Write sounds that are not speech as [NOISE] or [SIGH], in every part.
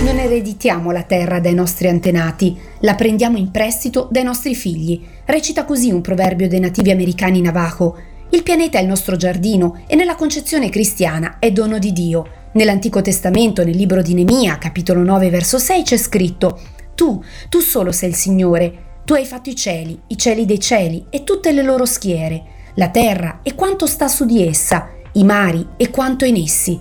Non ereditiamo la terra dai nostri antenati, la prendiamo in prestito dai nostri figli. Recita così un proverbio dei nativi americani navajo. Il pianeta è il nostro giardino e nella concezione cristiana è dono di Dio. Nell'Antico Testamento, nel libro di Nemia, capitolo 9, verso 6, c'è scritto: Tu, tu solo sei il Signore. Tu hai fatto i cieli, i cieli dei cieli e tutte le loro schiere, la terra e quanto sta su di essa, i mari e quanto in essi.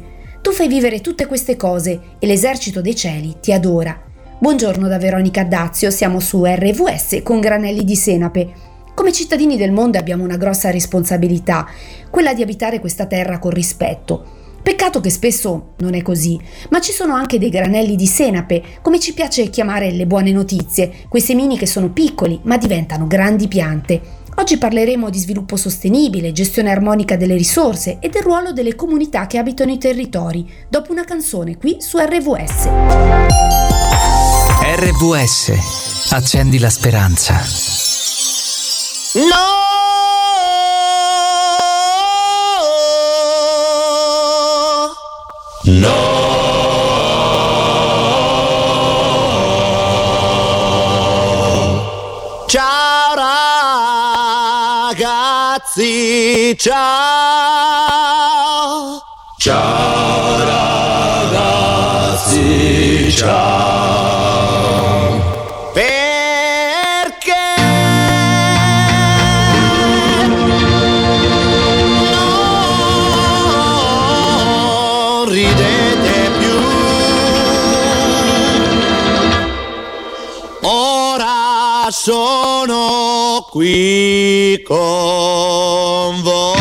Tu fai vivere tutte queste cose e l'esercito dei cieli ti adora. Buongiorno da Veronica Dazio, siamo su RVS con granelli di senape. Come cittadini del mondo abbiamo una grossa responsabilità, quella di abitare questa terra con rispetto. Peccato che spesso non è così, ma ci sono anche dei granelli di senape, come ci piace chiamare le buone notizie, quei semini che sono piccoli ma diventano grandi piante. Oggi parleremo di sviluppo sostenibile, gestione armonica delle risorse e del ruolo delle comunità che abitano i territori, dopo una canzone qui su RVS. RVS, accendi la speranza. No! No! Ragazzi, ciao! Ciao ragazzi, ciao! Perché non ridete più? Ora sono qui con voi.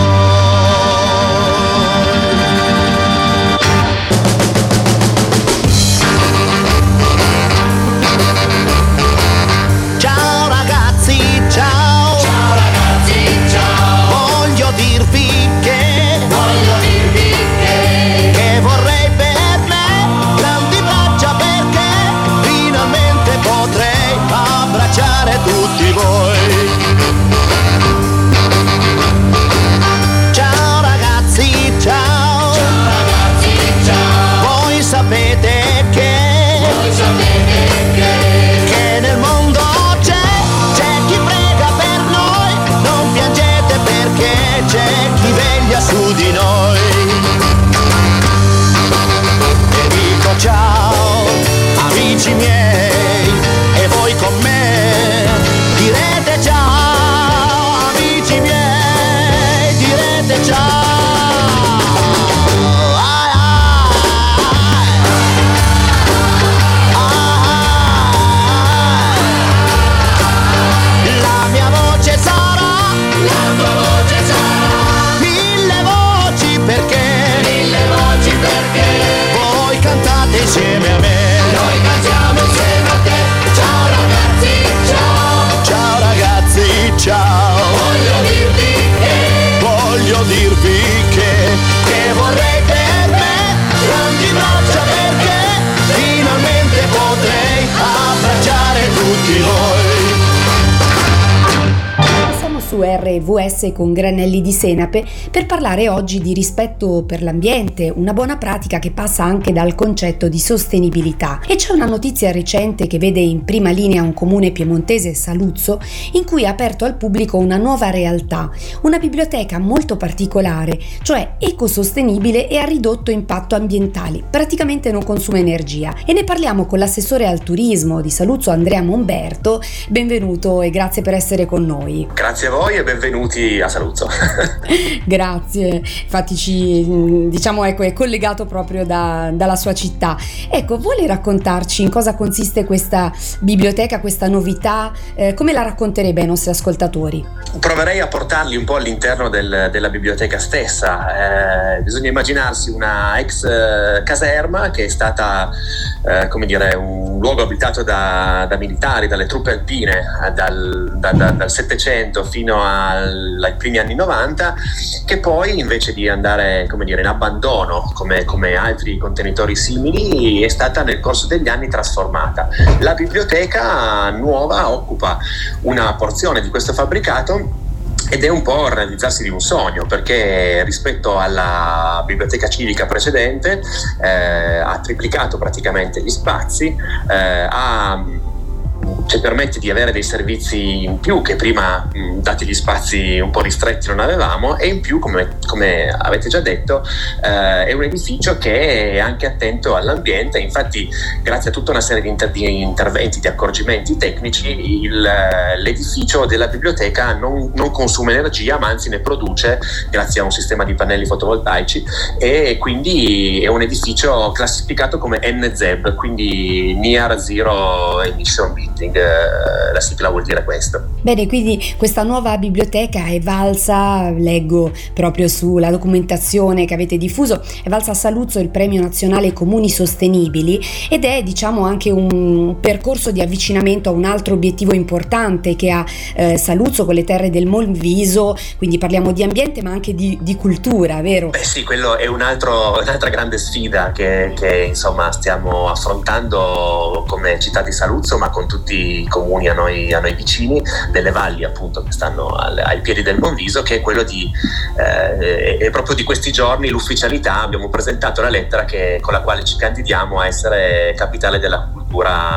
Su RVS con granelli di senape per parlare oggi di rispetto per l'ambiente, una buona pratica che passa anche dal concetto di sostenibilità. E c'è una notizia recente che vede in prima linea un comune piemontese, Saluzzo, in cui ha aperto al pubblico una nuova realtà, una biblioteca molto particolare, cioè ecosostenibile e a ridotto impatto ambientale, praticamente non consuma energia. E ne parliamo con l'assessore al turismo di Saluzzo, Andrea Monberto. Benvenuto e grazie per essere con noi. Grazie a voi e benvenuti a Saluzzo. [LAUGHS] Grazie, infatti ci, diciamo ecco, è collegato proprio da- dalla sua città. Ecco, vuole raccontarci in cosa consiste questa biblioteca, questa novità? Eh, come la racconterebbe ai nostri ascoltatori? Proverei a portarli un po' all'interno del- della biblioteca stessa. Eh, bisogna immaginarsi una ex eh, caserma che è stata, eh, come dire, un luogo abitato da, da militari, dalle truppe alpine, eh, dal, da- da- dal 700 fino al- ai primi anni 90, che poi invece di andare, dire, in abbandono, come, come altri contenitori simili, è stata nel corso degli anni trasformata. La biblioteca nuova occupa una porzione di questo fabbricato ed è un po' il realizzarsi di un sogno perché rispetto alla biblioteca civica precedente eh, ha triplicato praticamente gli spazi, eh, ha ci permette di avere dei servizi in più che prima, dati gli spazi un po' ristretti, non avevamo e in più, come, come avete già detto, eh, è un edificio che è anche attento all'ambiente. Infatti, grazie a tutta una serie di, inter- di interventi, di accorgimenti tecnici, il, l'edificio della biblioteca non, non, consuma energia, ma anzi ne produce grazie a un sistema di pannelli fotovoltaici e quindi è un edificio classificato come NZEB, quindi Near Zero Emission Building eh, la sigla vuol dire questo. Bene, quindi questa nuova biblioteca è valsa, leggo proprio sulla documentazione che avete diffuso, è valsa a Saluzzo il Premio Nazionale Comuni Sostenibili ed è diciamo anche un percorso di avvicinamento a un altro obiettivo importante che ha eh, Saluzzo con le terre del Molviso, quindi parliamo di ambiente ma anche di, di cultura, vero? Beh sì, quello è un altro, un'altra grande sfida che, che insomma stiamo affrontando come città di Saluzzo ma con tutti comuni a noi, a noi vicini, delle valli appunto che stanno al, ai piedi del Monviso, che è quello di, eh, è proprio di questi giorni l'ufficialità, abbiamo presentato la lettera che, con la quale ci candidiamo a essere capitale della cultura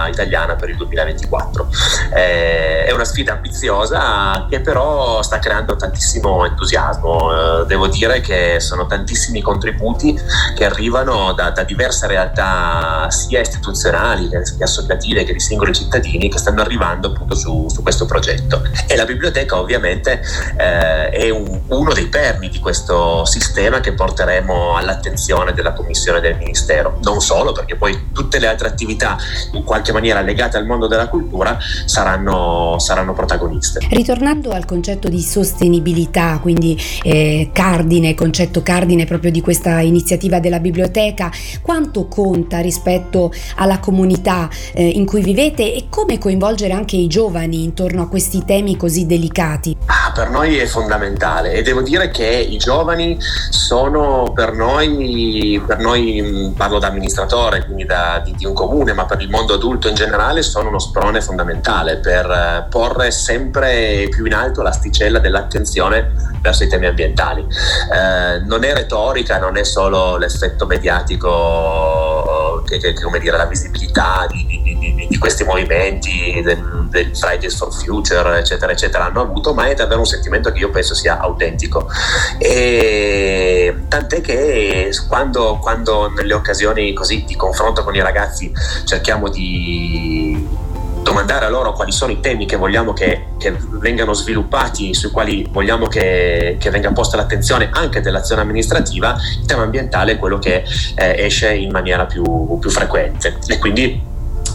italiana per il 2024. Eh, è una sfida ambiziosa che però sta creando tantissimo entusiasmo, eh, devo dire che sono tantissimi contributi che arrivano da, da diverse realtà sia istituzionali che associative che di singoli cittadini che stanno arrivando appunto su, su questo progetto. E la biblioteca ovviamente eh, è un, uno dei perni di questo sistema che porteremo all'attenzione della Commissione del Ministero. Non solo, perché poi tutte le altre attività in qualche maniera legate al mondo della cultura saranno, saranno protagoniste. Ritornando al concetto di sostenibilità, quindi eh, cardine, concetto cardine proprio di questa iniziativa della biblioteca, quanto conta rispetto alla comunità eh, in cui vivete e come coinvolgere anche i giovani intorno a questi temi così delicati? Ah, per noi è fondamentale e devo dire che i giovani sono per noi, per noi parlo da amministratore, quindi da, di, di, un comune, ma per il mondo adulto in generale sono uno sprone fondamentale per eh, porre sempre più in alto l'asticella dell'attenzione verso i temi ambientali. Eh, non è retorica, non è solo l'effetto mediatico che, che come dire, la visibilità di, di, di, di questi movimenti del, del, Fridays for Future, eccetera, eccetera, hanno avuto, ma è davvero un sentimento che io penso sia autentico. E tant'è che quando, quando nelle occasioni così di confronto con i ragazzi cerchiamo di domandare a loro quali sono i temi che vogliamo che, che vengano sviluppati, sui quali vogliamo che, che, venga posta l'attenzione anche dell'azione amministrativa, il tema ambientale è quello che eh, esce in maniera più, più frequente. E quindi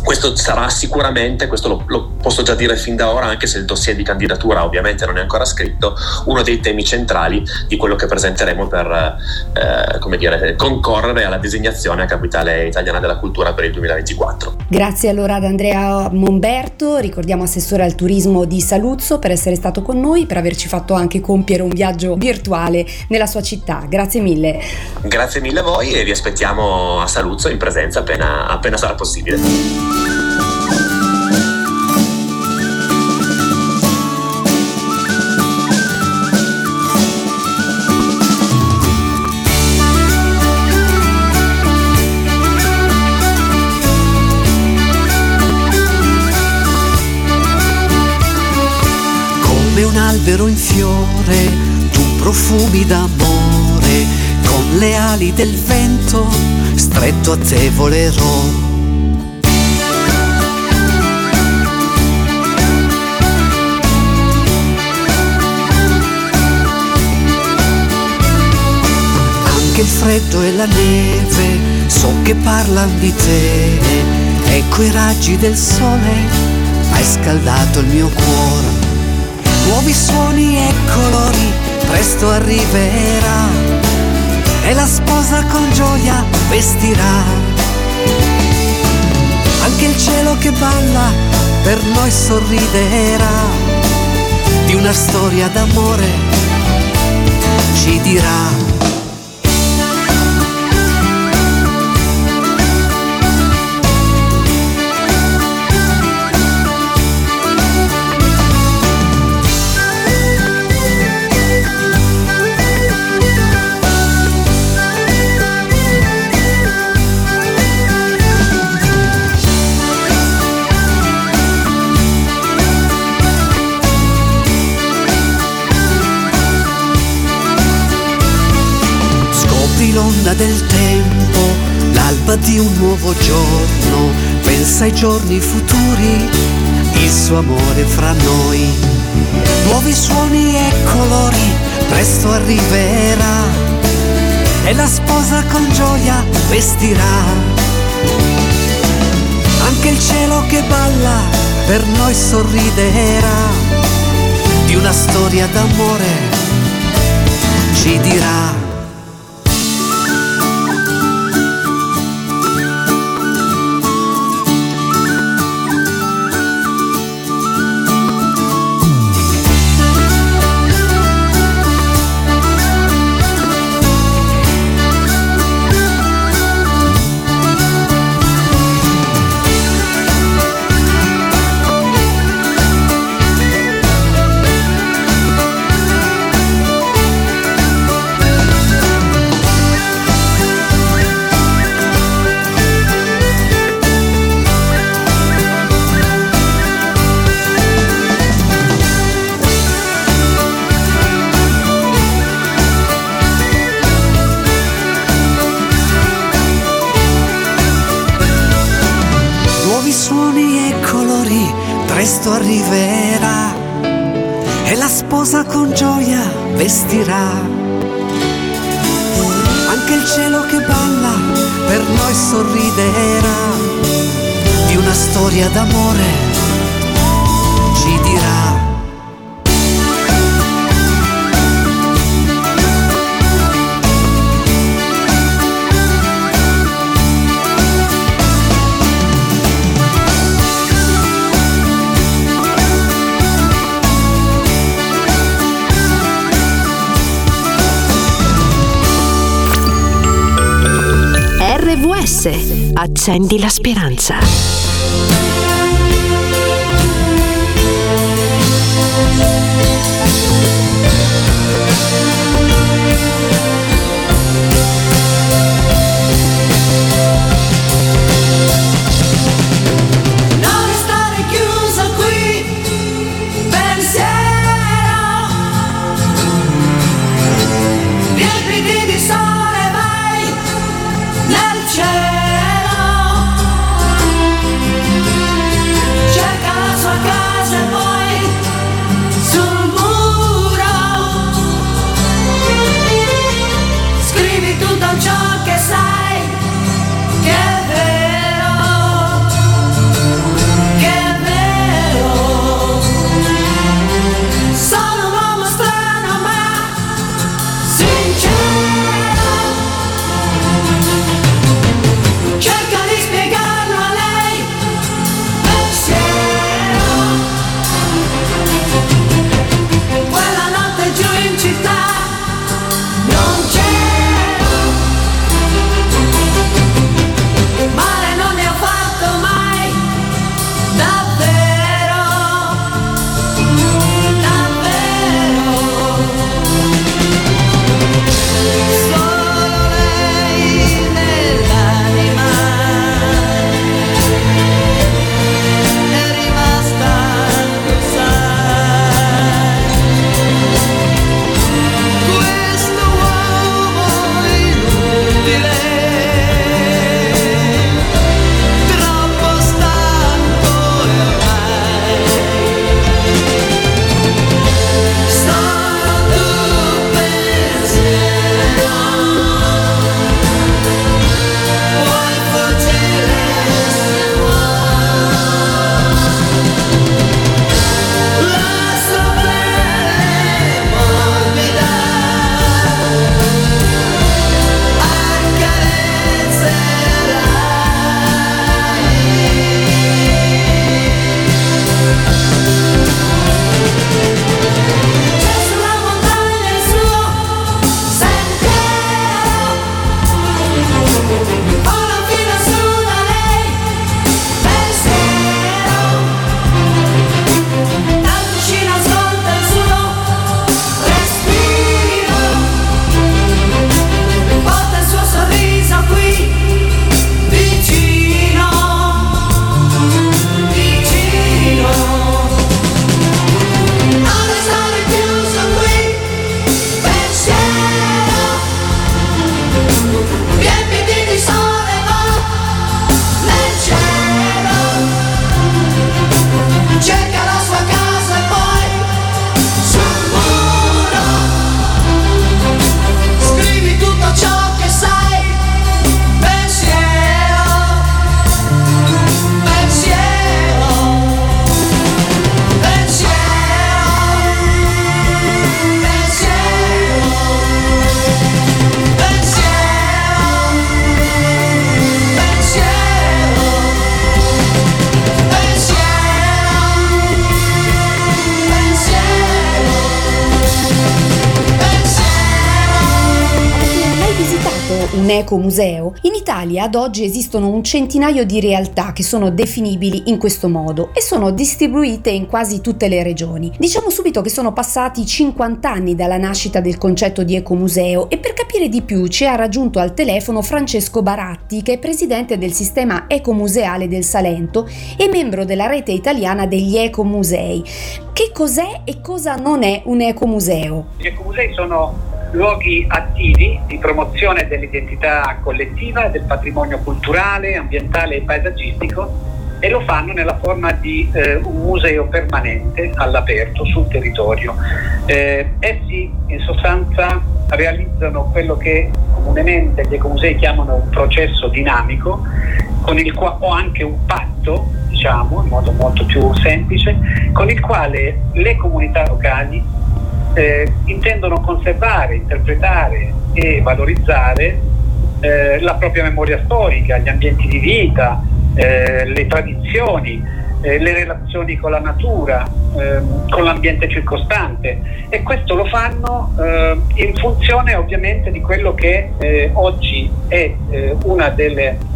questo sarà sicuramente, questo lo, lo, posso già dire fin da ora, anche se il dossier di candidatura ovviamente non è ancora scritto, uno dei temi centrali di quello che presenteremo per eh, come dire, concorrere alla designazione a capitale italiana della cultura per il 2024. Grazie allora ad Andrea Momberto, ricordiamo assessore al turismo di Saluzzo per essere stato con noi, per averci fatto anche compiere un viaggio virtuale nella sua città. Grazie mille. Grazie mille a voi e vi aspettiamo a Saluzzo in presenza appena, appena sarà possibile. Del vento, stretto a te volerò. Anche il freddo e la neve so che parlano di te. E quei raggi del sole hai scaldato il mio cuore. Nuovi suoni e colori presto arriverà e la sposa con gioia vestirà. Anche il cielo che balla per noi sorriderà. Di una storia d'amore ci dirà pensa ai giorni futuri, il suo amore fra noi. Nuovi suoni e colori, presto arriverà e la sposa con gioia vestirà. Anche il cielo che balla per noi sorriderà, di una storia d'amore ci dirà. Accendi la speranza. Ecomuseo, in Italia ad oggi esistono un centinaio di realtà che sono definibili in questo modo e sono distribuite in quasi tutte le regioni. Diciamo subito che sono passati 50 anni dalla nascita del concetto di ecomuseo e per capire di più ci ha raggiunto al telefono Francesco Baratti che è presidente del sistema ecomuseale del Salento e membro della rete italiana degli ecomusei. Che cos'è e cosa non è un ecomuseo? Gli ecomusei sono luoghi attivi di promozione dell'identità collettiva, del patrimonio culturale, ambientale e paesaggistico e lo fanno nella forma di eh, un museo permanente all'aperto sul territorio. Eh, essi in sostanza realizzano quello che comunemente gli ecomusei chiamano un processo dinamico qua- o anche un patto, diciamo in modo molto più semplice, con il quale le comunità locali eh, intendono conservare, interpretare e valorizzare eh, la propria memoria storica, gli ambienti di vita, eh, le tradizioni, eh, le relazioni con la natura, ehm, con l'ambiente circostante. E questo lo fanno eh, in funzione ovviamente di quello che eh, oggi è una delle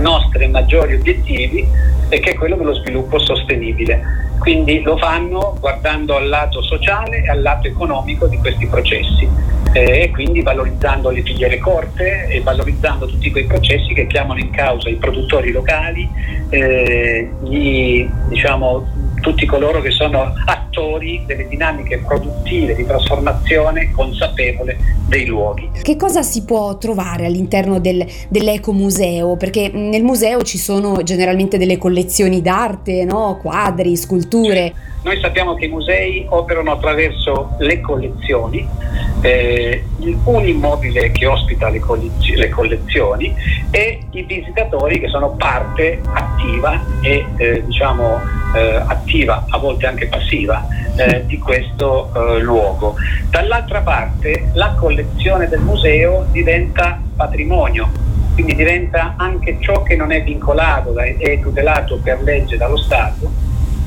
nostri maggiori obiettivi e che è quello dello sviluppo sostenibile. Quindi lo fanno guardando al lato sociale e al lato economico di questi processi eh, e quindi valorizzando le filiere corte e valorizzando tutti quei processi che chiamano in causa i produttori locali, eh, gli, diciamo, tutti coloro che sono attori delle dinamiche produttive di trasformazione consapevole dei luoghi. Che cosa si può trovare all'interno del, dell'ecomuseo? Perché nel museo ci sono generalmente delle collezioni d'arte, no? quadri, sculture. Noi sappiamo che i musei operano attraverso le collezioni, eh, un immobile che ospita le, collezio- le, collezioni e i visitatori che sono parte attiva e eh, diciamo eh, attiva, a volte anche passiva, eh, di questo eh, luogo. Dall'altra parte la collezione del museo diventa patrimonio, quindi diventa anche ciò che non è vincolato e tutelato per legge dallo Stato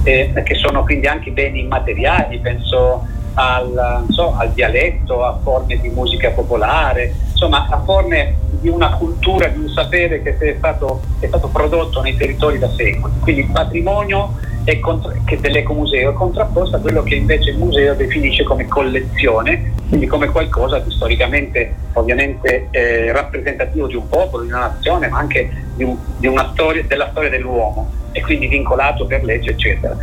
eh, che sono quindi anche beni immateriali, penso al, so, al, dialetto, a forme di musica popolare, insomma a forme di una cultura, di un sapere che è stato, è stato prodotto nei territori da secoli. Quindi il patrimonio contra- dell'ecomuseo è contrapposto a quello che invece il museo definisce come collezione, quindi come qualcosa di storicamente ovviamente eh, rappresentativo di un popolo, di una nazione, ma anche di, un, di storia, della storia dell'uomo e quindi vincolato per legge, eccetera.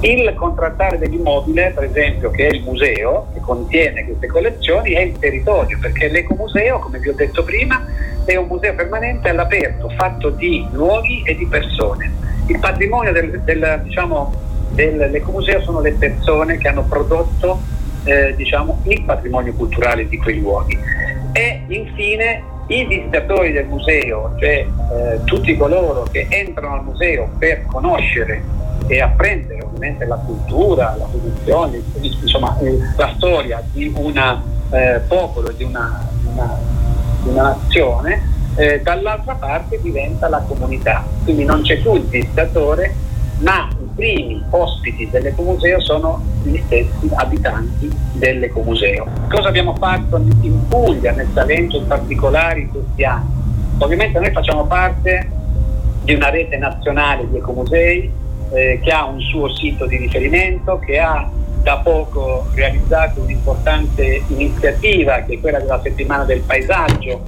Il contrattare dell'immobile, per esempio, che è il museo, che contiene queste collezioni, è il territorio, perché l'ecomuseo, come vi ho detto prima, è un museo permanente all'aperto, fatto di luoghi e di persone. Il patrimonio del, del, diciamo, dell'ecomuseo sono le persone che hanno prodotto eh, diciamo, il patrimonio culturale di quei luoghi. E infine i visitatori del museo, cioè eh, tutti coloro che entrano al museo per conoscere e apprendere ovviamente la cultura, la produzione, insomma eh, la storia di un eh, popolo, di una, una, di una nazione, eh, dall'altra parte diventa la comunità. Quindi non c'è più il visitatore, ma i primi ospiti dell'ecomuseo sono gli stessi abitanti dell'ecomuseo. Cosa abbiamo fatto in Puglia, nel Salento in particolare in questi anni? Ovviamente noi facciamo parte di una rete nazionale di ecomusei eh, che ha un suo sito di riferimento, che ha da poco realizzato un'importante iniziativa che è quella della settimana del paesaggio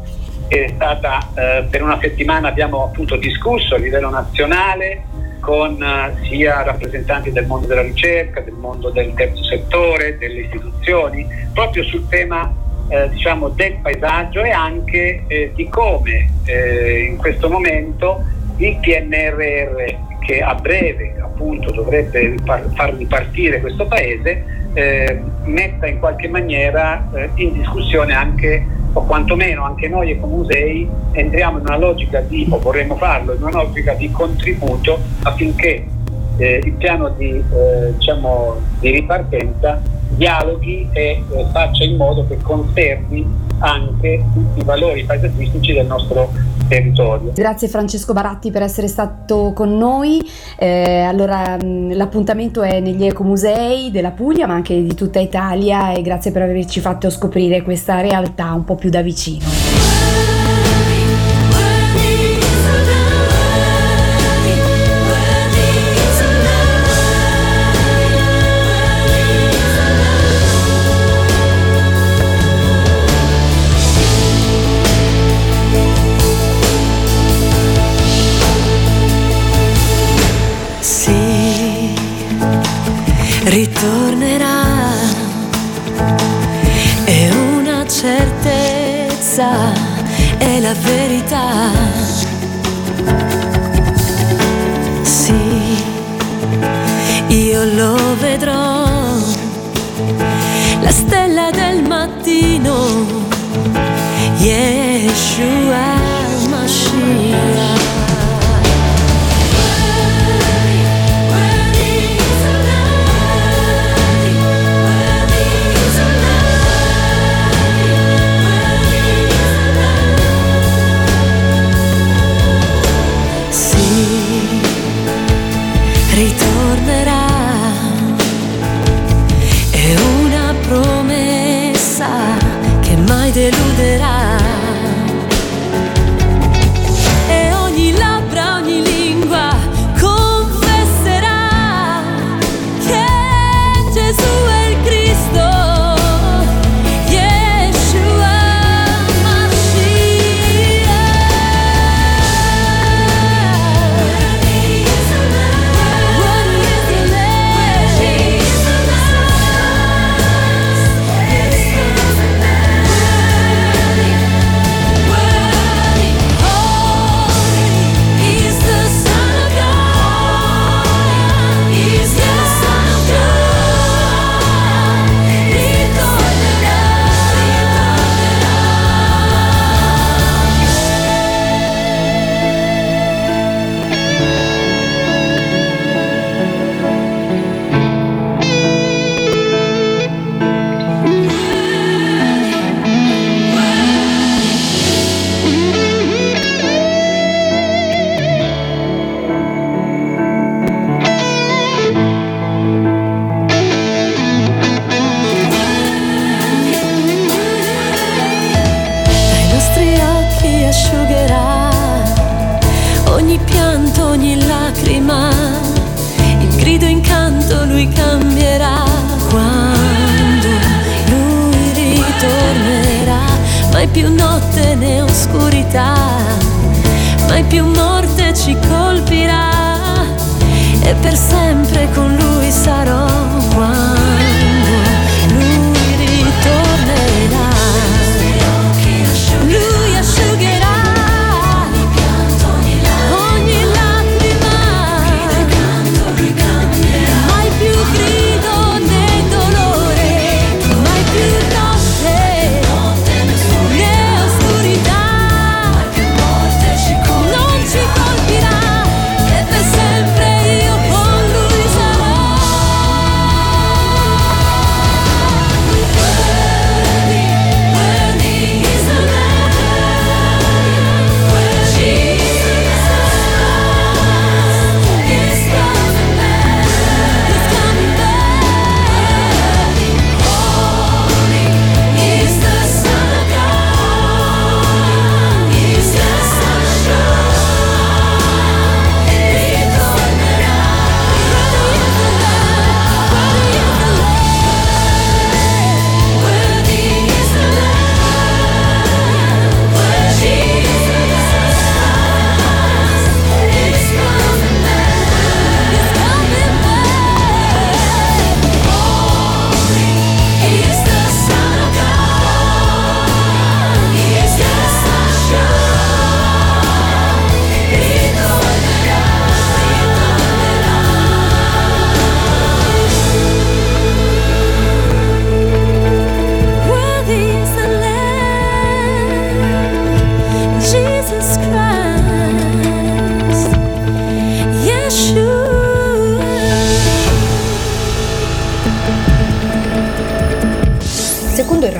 è stata eh, per una settimana abbiamo appunto discusso a livello nazionale con uh, sia rappresentanti del mondo della ricerca, del mondo del terzo settore, delle istituzioni, proprio sul tema eh, diciamo, del paesaggio e anche eh, di come eh, in questo momento il PNRR che a breve appunto dovrebbe par- far ripartire questo paese eh, metta in qualche maniera eh, in discussione anche o quantomeno anche noi come musei entriamo in una logica di, o vorremmo farlo, in una logica di contributo affinché eh, il piano di, eh, diciamo, di, ripartenza dialoghi e eh, faccia in modo che conservi anche tutti i valori paesaggistici del nostro territorio. Grazie Francesco Baratti per essere stato con noi. Eh, allora mh, l'appuntamento è negli ecomusei della Puglia ma anche di tutta Italia e grazie per averci fatto scoprire questa realtà un po' più da vicino. Ritornerà. È una certezza, è la verità. Sì, io lo vedrò, la stella del mattino, Yeshua Mashiach.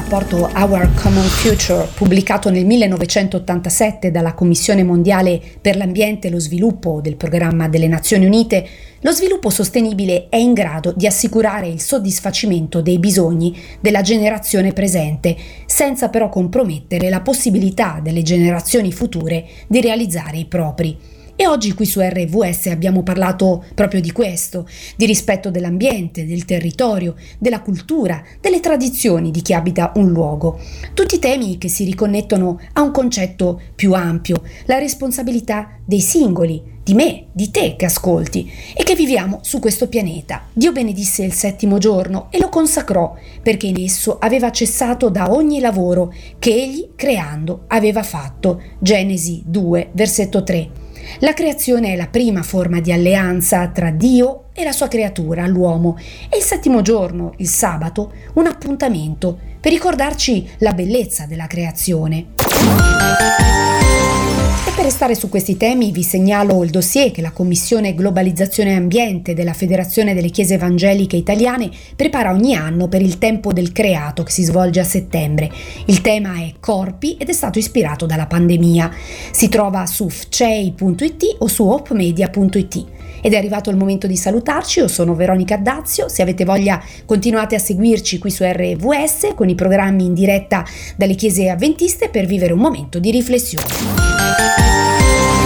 Rapporto Our Common Future, pubblicato nel 1987 dalla Commissione Mondiale per l'Ambiente e lo Sviluppo del Programma delle Nazioni Unite, lo sviluppo sostenibile è in grado di assicurare il soddisfacimento dei bisogni della generazione presente, senza però compromettere la possibilità delle generazioni future di realizzare i propri. E oggi qui su RVS abbiamo parlato proprio di questo, di rispetto dell'ambiente, del territorio, della cultura, delle tradizioni di chi abita un luogo. Tutti temi che si riconnettono a un concetto più ampio, la responsabilità dei singoli di me, di te che ascolti e che viviamo su questo pianeta. Dio benedisse il settimo giorno e lo consacrò perché in esso aveva cessato da ogni lavoro che egli creando aveva fatto. Genesi 2, versetto 3. La creazione è la prima forma di alleanza tra Dio e la sua creatura, l'uomo, e il settimo giorno, il sabato, un appuntamento per ricordarci la bellezza della creazione. Restare su questi temi vi segnalo il dossier che la Commissione Globalizzazione e Ambiente della Federazione delle Chiese Evangeliche Italiane prepara ogni anno per il Tempo del Creato che si svolge a settembre. Il tema è Corpi ed è stato ispirato dalla pandemia. Si trova su fcei.it o su hopemedia.it. Ed è arrivato il momento di salutarci, io sono Veronica Dazio, se avete voglia continuate a seguirci qui su RVS con i programmi in diretta dalle chiese avventiste per vivere un momento di riflessione.